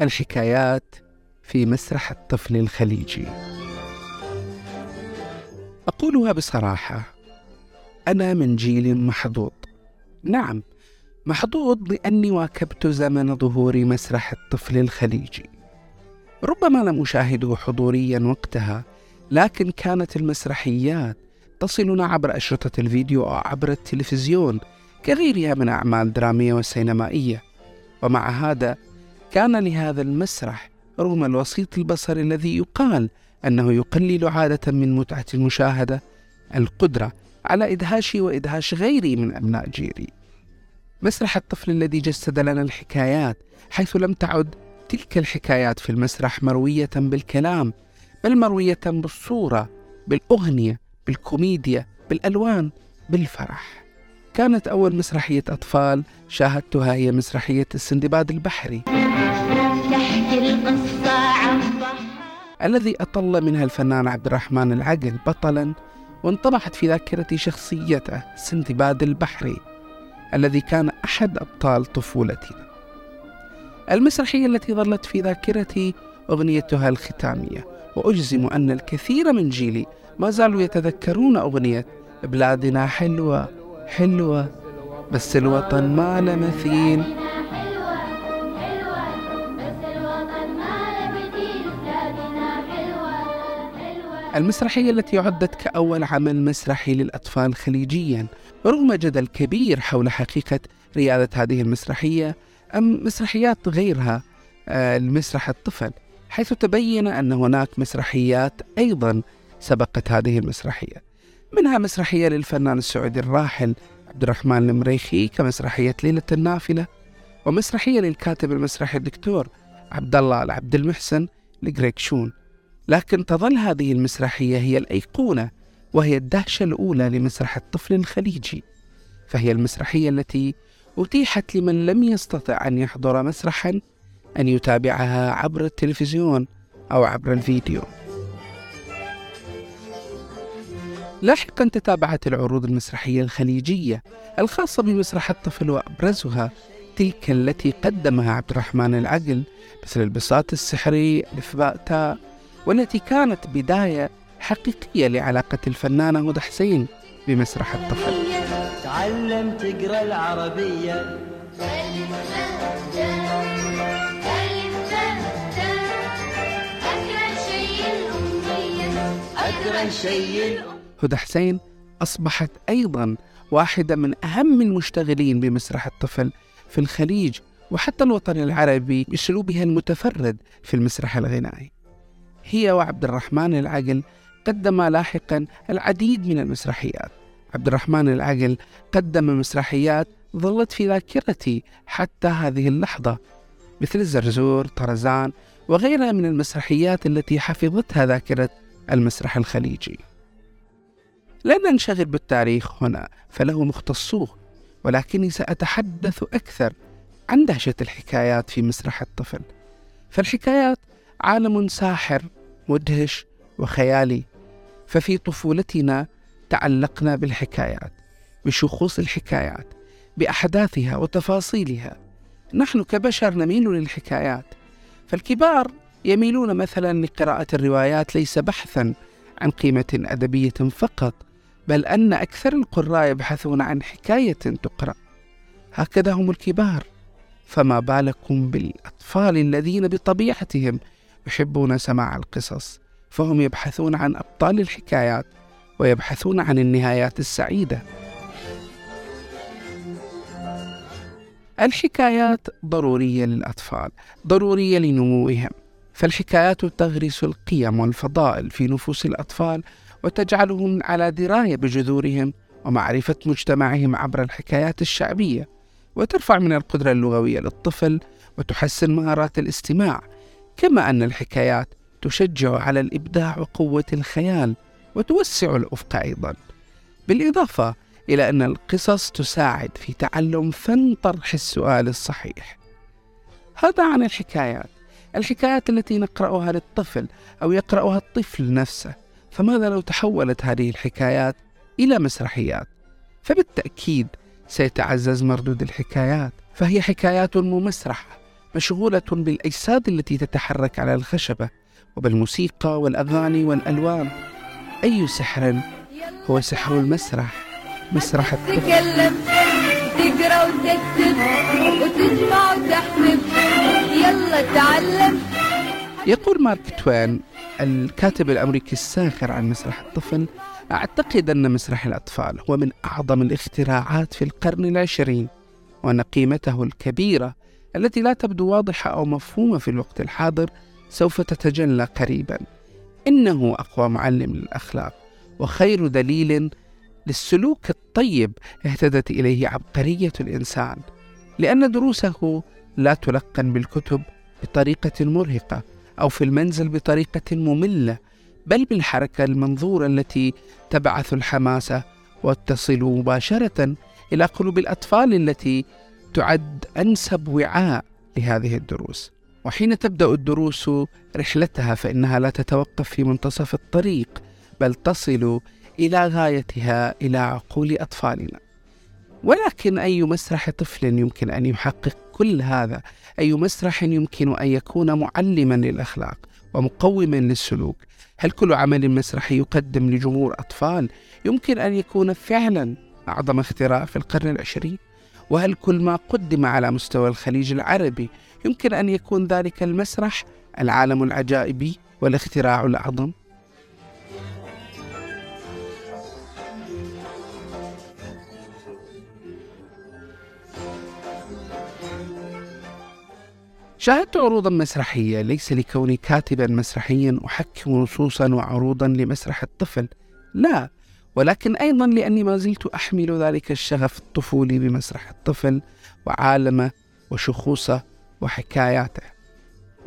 الحكايات في مسرح الطفل الخليجي. أقولها بصراحة أنا من جيل محظوظ. نعم محظوظ لأني واكبت زمن ظهور مسرح الطفل الخليجي. ربما لم اشاهده حضوريا وقتها لكن كانت المسرحيات تصلنا عبر أشرطة الفيديو أو عبر التلفزيون كغيرها من أعمال درامية وسينمائية. ومع هذا كان لهذا المسرح رغم الوسيط البصري الذي يقال أنه يقلل عادة من متعة المشاهدة القدرة على إدهاشي وإدهاش غيري من أبناء جيلي مسرح الطفل الذي جسد لنا الحكايات حيث لم تعد تلك الحكايات في المسرح مروية بالكلام بل مروية بالصورة بالأغنية بالكوميديا بالألوان بالفرح. كانت أول مسرحية أطفال شاهدتها هي مسرحية السندباد البحري. الذي أطل منها الفنان عبد الرحمن العقل بطلا وانطبعت في ذاكرتي شخصيته سندباد البحري الذي كان أحد أبطال طفولتنا. المسرحية التي ظلت في ذاكرتي أغنيتها الختامية. وأجزم أن الكثير من جيلي ما زالوا يتذكرون أغنية بلادنا حلوة. حلوة بس الوطن ما له مثيل. المسرحية التي عدت كأول عمل مسرحي للأطفال خليجيا رغم جدل كبير حول حقيقة ريادة هذه المسرحية أم مسرحيات غيرها آه، لمسرح الطفل حيث تبين أن هناك مسرحيات أيضا سبقت هذه المسرحية. منها مسرحية للفنان السعودي الراحل عبد الرحمن المريخي كمسرحية ليلة النافلة ومسرحية للكاتب المسرحي الدكتور عبد الله العبد المحسن لجريك شون. لكن تظل هذه المسرحية هي الأيقونة وهي الدهشة الأولى لمسرح الطفل الخليجي. فهي المسرحية التي أتيحت لمن لم يستطع أن يحضر مسرحا أن يتابعها عبر التلفزيون أو عبر الفيديو. لاحقا تتابعت العروض المسرحية الخليجية الخاصة بمسرح الطفل وأبرزها تلك التي قدمها عبد الرحمن العقل مثل البساط السحري الإفباء تاء والتي كانت بداية حقيقية لعلاقة الفنانة هدى حسين بمسرح الطفل. تعلم تقرأ العربية. هدى حسين أصبحت أيضا واحدة من أهم المشتغلين بمسرح الطفل في الخليج وحتى الوطن العربي بأسلوبها المتفرد في المسرح الغنائي. هي وعبد الرحمن العقل قدم لاحقا العديد من المسرحيات. عبد الرحمن العقل قدم مسرحيات ظلت في ذاكرتي حتى هذه اللحظة مثل الزرزور طرزان وغيرها من المسرحيات التي حفظتها ذاكرة المسرح الخليجي. لن ننشغل بالتاريخ هنا فله مختصوه. ولكني سأتحدث أكثر عن دهشة الحكايات في مسرح الطفل. فالحكايات عالم ساحر مدهش وخيالي. ففي طفولتنا تعلقنا بالحكايات بشخوص الحكايات بأحداثها وتفاصيلها. نحن كبشر نميل للحكايات. فالكبار يميلون مثلا لقراءة الروايات ليس بحثا عن قيمة أدبية فقط بل أن أكثر القراء يبحثون عن حكاية تقرأ. هكذا هم الكبار. فما بالكم بالأطفال الذين بطبيعتهم يحبون سماع القصص فهم يبحثون عن أبطال الحكايات ويبحثون عن النهايات السعيدة. الحكايات ضرورية للأطفال ضرورية لنموهم. فالحكايات تغرس القيم والفضائل في نفوس الأطفال وتجعلهم على دراية بجذورهم ومعرفة مجتمعهم عبر الحكايات الشعبية وترفع من القدرة اللغوية للطفل وتحسن مهارات الاستماع كما أن الحكايات تشجع على الإبداع وقوة الخيال وتوسع الأفق أيضا. بالإضافة إلى أن القصص تساعد في تعلم فن طرح السؤال الصحيح. هذا عن الحكايات. الحكايات التي نقرأها للطفل أو يقرأها الطفل نفسه. فماذا لو تحولت هذه الحكايات إلى مسرحيات؟ فبالتأكيد سيتعزز مردود الحكايات فهي حكايات ممسرحة مشغولة بالأجساد التي تتحرك على الخشبة وبالموسيقى والأغاني والألوان. أي سحر هو سحر المسرح مسرح الطفل. تقرأ وتكتب وتجمع وتحسب يلا تعلم. يقول مارك توين الكاتب الأمريكي الساخر عن مسرح الطفل أعتقد أن مسرح الأطفال هو من أعظم الاختراعات في القرن العشرين وأن قيمته الكبيرة التي لا تبدو واضحة أو مفهومة في الوقت الحاضر سوف تتجلى قريبا. إنه أقوى معلم للأخلاق وخير دليل للسلوك الطيب اهتدت إليه عبقرية الإنسان لأن دروسه لا تلقن بالكتب بطريقة مرهقة. أو في المنزل بطريقة مملة بل بالحركة المنظورة التي تبعث الحماسة وتصل مباشرة إلى قلوب الأطفال التي تعد أنسب وعاء لهذه الدروس. وحين تبدأ الدروس رحلتها فإنها لا تتوقف في منتصف الطريق بل تصل إلى غايتها إلى عقول أطفالنا. ولكن أي مسرح طفل يمكن أن يحقق كل هذا؟ أي مسرح يمكن أن يكون معلما للأخلاق ومقوما للسلوك؟ هل كل عمل مسرحي يقدم لجمهور أطفال يمكن أن يكون فعلا أعظم اختراع في القرن العشرين؟ وهل كل ما قدم على مستوى الخليج العربي يمكن أن يكون ذلك المسرح العالم العجائبي والاختراع الأعظم؟ شاهدت عروضا مسرحية ليس لكوني كاتبا مسرحيا أحكم نصوصا وعروضا لمسرح الطفل. لا ولكن أيضا لأني ما زلت أحمل ذلك الشغف الطفولي بمسرح الطفل وعالمه وشخوصه وحكاياته.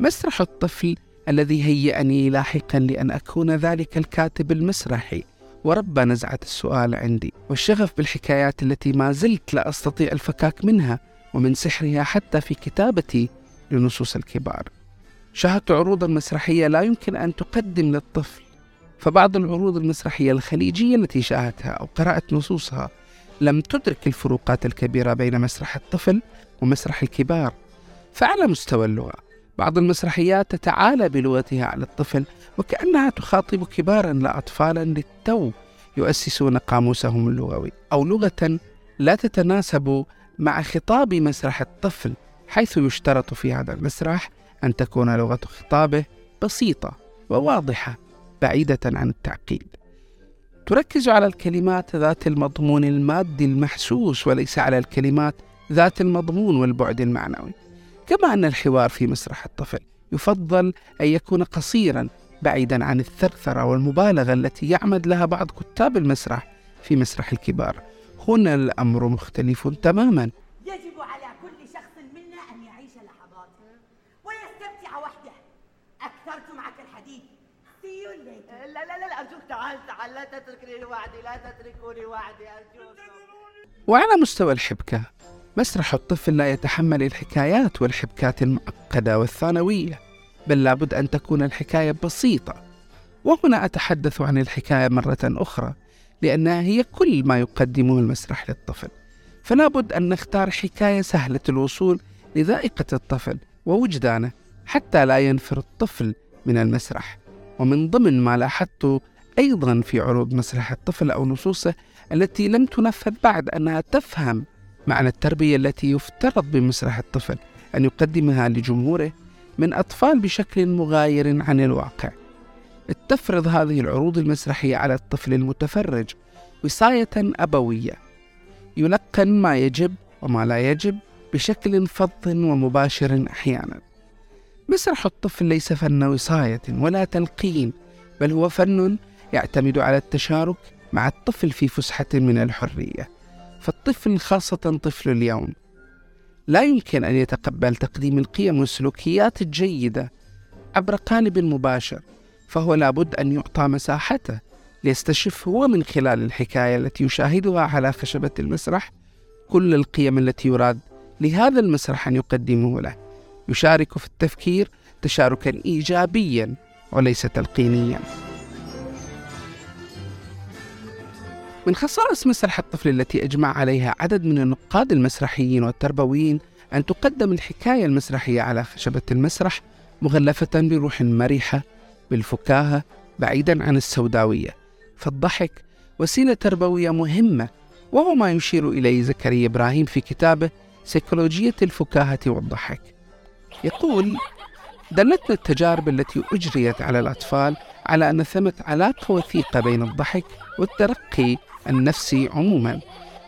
مسرح الطفل الذي هيأني لاحقا لأن أكون ذلك الكاتب المسرحي وربى نزعة السؤال عندي. والشغف بالحكايات التي ما زلت لا أستطيع الفكاك منها ومن سحرها حتى في كتابتي لنصوص الكبار. شاهدت عروضا مسرحية لا يمكن أن تقدم للطفل فبعض العروض المسرحية الخليجية التي شاهدتها أو قرأت نصوصها لم تدرك الفروقات الكبيرة بين مسرح الطفل ومسرح الكبار. فعلى مستوى اللغة بعض المسرحيات تتعالى بلغتها على الطفل وكأنها تخاطب كبارا لا أطفالا للتو يؤسسون قاموسهم اللغوي أو لغة لا تتناسب مع خطاب مسرح الطفل. حيث يشترط في هذا المسرح أن تكون لغة خطابه بسيطة وواضحة بعيدة عن التعقيد. تركز على الكلمات ذات المضمون المادي المحسوس وليس على الكلمات ذات المضمون والبعد المعنوي. كما أن الحوار في مسرح الطفل يفضل أن يكون قصيرا بعيدا عن الثرثرة والمبالغة التي يعمد لها بعض كتاب المسرح في مسرح الكبار. هنا الأمر مختلف تماما يجب على كل شخص منا أن يعيش لحظاته ويستمتع وحده أكثرت معك الحديث See you later. لا لا لا لا أرجوك تعال تعال لا تتركني لوحدي لا تتركوني وحدي أرجوكم وعلى مستوى الحبكة مسرح الطفل لا يتحمل الحكايات والحبكات المعقدة والثانوية بل لابد أن تكون الحكاية بسيطة. وهنا أتحدث عن الحكاية مرة أخرى لأنها هي كل ما يقدمه المسرح للطفل. فلا بد أن نختار حكاية سهلة الوصول لذائقة الطفل ووجدانه حتى لا ينفر الطفل من المسرح. ومن ضمن ما لاحظت أيضا في عروض مسرح الطفل أو نصوصه التي لم تنفذ بعد أنها تفهم معنى التربية التي يفترض بمسرح الطفل أن يقدمها لجمهوره من أطفال بشكل مغاير عن الواقع. تفرض هذه العروض المسرحية على الطفل المتفرج وصاية أبوية. يلقن ما يجب وما لا يجب بشكل فظ ومباشر أحيانا. مسرح الطفل ليس فن وصاية ولا تلقين بل هو فن يعتمد على التشارك مع الطفل في فسحة من الحرية. فالطفل خاصة طفل اليوم لا يمكن أن يتقبل تقديم القيم والسلوكيات الجيدة عبر قالب مباشر فهو لابد أن يعطى مساحته ليستشف هو من خلال الحكاية التي يشاهدها على خشبة المسرح كل القيم التي يراد لهذا المسرح أن يقدمه له. يشارك في التفكير تشاركا إيجابيا وليس تلقينيا. من خصائص مسرح الطفل التي أجمع عليها عدد من النقاد المسرحيين والتربويين أن تقدم الحكاية المسرحية على خشبة المسرح مغلفة بروح مرحة بالفكاهة بعيدا عن السوداوية. فالضحك وسيلة تربوية مهمة وهو ما يشير إليه زكريا إبراهيم في كتابه سيكولوجية الفكاهة والضحك. يقول دلتنا التجارب التي أجريت على الأطفال على أن ثمة علاقة وثيقة بين الضحك والترقي النفسي عموما.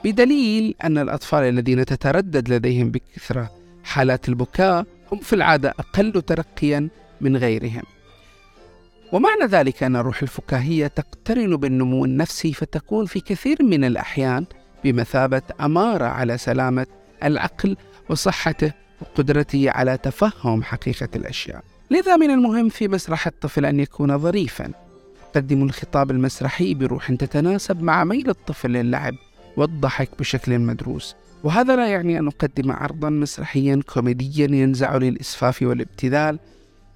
بدليل أن الأطفال الذين تتردد لديهم بكثرة حالات البكاء هم في العادة أقل ترقيا من غيرهم. ومعنى ذلك أن الروح الفكاهية تقترن بالنمو النفسي فتكون في كثير من الأحيان بمثابة أمارة على سلامة العقل وصحته وقدرته على تفهم حقيقة الأشياء. لذا من المهم في مسرح الطفل أن يكون ظريفا. يقدم الخطاب المسرحي بروح تتناسب مع ميل الطفل للعب والضحك بشكل مدروس. وهذا لا يعني أن نقدم عرضا مسرحيا كوميديا ينزع للإسفاف والابتذال.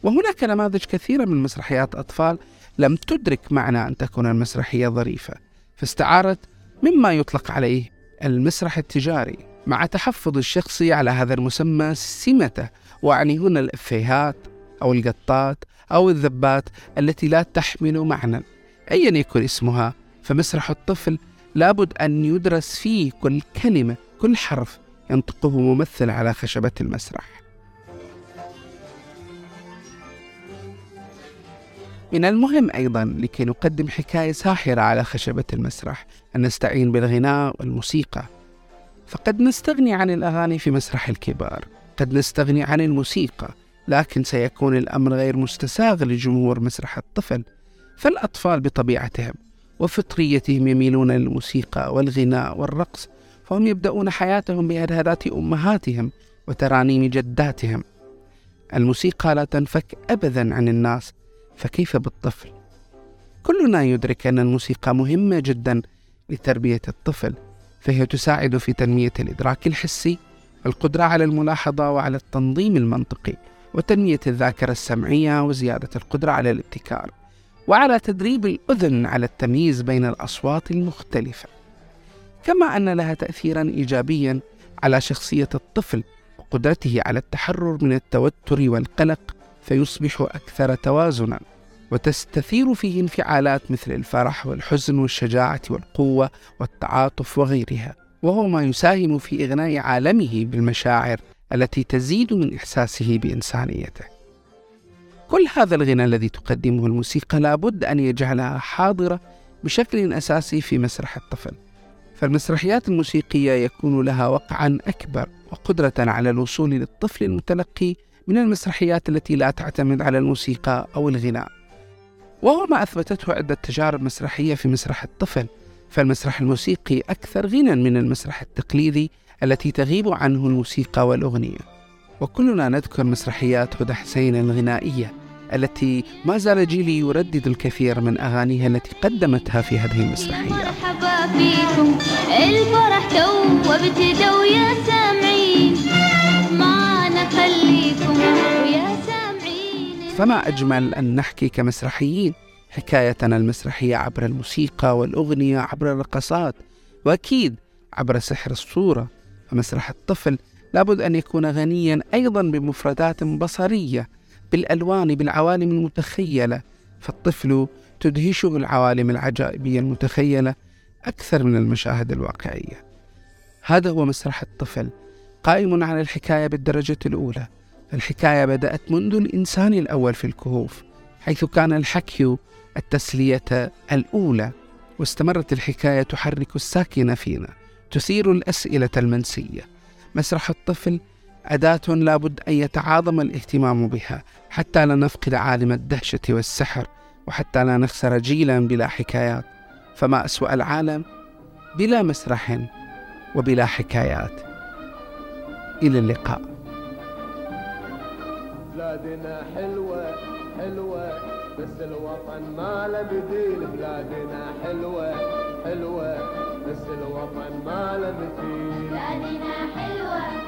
وهناك نماذج كثيرة من مسرحيات أطفال لم تدرك معنى أن تكون المسرحية ظريفة فاستعارت مما يطلق عليه المسرح التجاري مع تحفظ الشخصي على هذا المسمى سمته وأعني هنا الإفيهات أو القطات أو الذبات التي لا تحمل معنى أيا يكن اسمها. فمسرح الطفل لابد أن يدرس فيه كل كلمة كل حرف ينطقه ممثل على خشبة المسرح. من المهم أيضا لكي نقدم حكاية ساحرة على خشبة المسرح أن نستعين بالغناء والموسيقى. فقد نستغني عن الأغاني في مسرح الكبار قد نستغني عن الموسيقى لكن سيكون الأمر غير مستساغ لجمهور مسرح الطفل فالأطفال بطبيعتهم وفطريتهم يميلون للموسيقى والغناء والرقص فهم يبدأون حياتهم بهدهدات أمهاتهم وترانيم جداتهم الموسيقى لا تنفك أبدا عن الناس فكيف بالطفل؟ كلنا يدرك أن الموسيقى مهمة جدا لتربية الطفل فهي تساعد في تنمية الإدراك الحسي القدرة على الملاحظة وعلى التنظيم المنطقي وتنمية الذاكرة السمعية وزيادة القدرة على الابتكار وعلى تدريب الأذن على التمييز بين الأصوات المختلفة. كما أن لها تأثيرا إيجابيا على شخصية الطفل وقدرته على التحرر من التوتر والقلق فيصبح أكثر توازنا وتستثير فيه انفعالات مثل الفرح والحزن والشجاعة والقوة والتعاطف وغيرها. وهو ما يساهم في إغناء عالمه بالمشاعر التي تزيد من إحساسه بإنسانيته. كل هذا الغنى الذي تقدمه الموسيقى لابد أن يجعلها حاضرة بشكل أساسي في مسرح الطفل. فالمسرحيات الموسيقية يكون لها وقعا أكبر وقدرة على الوصول للطفل المتلقي من المسرحيات التي لا تعتمد على الموسيقى أو الغناء. وهو ما أثبتته عدة تجارب مسرحية في مسرح الطفل فالمسرح الموسيقي أكثر غنى من المسرح التقليدي التي تغيب عنه الموسيقى والأغنية. وكلنا نذكر مسرحيات هدى حسين الغنائية التي ما زال جيلي يردد الكثير من أغانيها التي قدمتها في هذه المسرحية. مرحبا فيكم. الفرح تو ابتدوا يا سامعين. معنا خليكم ويا سامعين. فما أجمل أن نحكي كمسرحيين حكايتنا المسرحية عبر الموسيقى والأغنية عبر الرقصات وأكيد عبر سحر الصورة. فمسرح الطفل لابد أن يكون غنيا أيضا بمفردات بصرية بالألوان بالعوالم المتخيلة. فالطفل تدهشه العوالم العجائبية المتخيلة أكثر من المشاهد الواقعية. هذا هو مسرح الطفل قائم على الحكاية بالدرجة الأولى. الحكاية بدأت منذ الإنسان الأول في الكهوف حيث كان الحكي التسلية الأولى واستمرت الحكاية تحرك الساكن فينا. تثير الأسئلة المنسية. مسرح الطفل أداة لابد أن يتعاظم الاهتمام بها حتى لا نفقد عالم الدهشة والسحر وحتى لا نخسر جيلا بلا حكايات. فما أسوأ العالم؟ بلا مسرح وبلا حكايات. إلى اللقاء. بلادنا حلوة. حلوة بس الوطن ما له بديل بلادنا حلوة حلوة بس الوطن ما له بديل. بلادنا حلوة.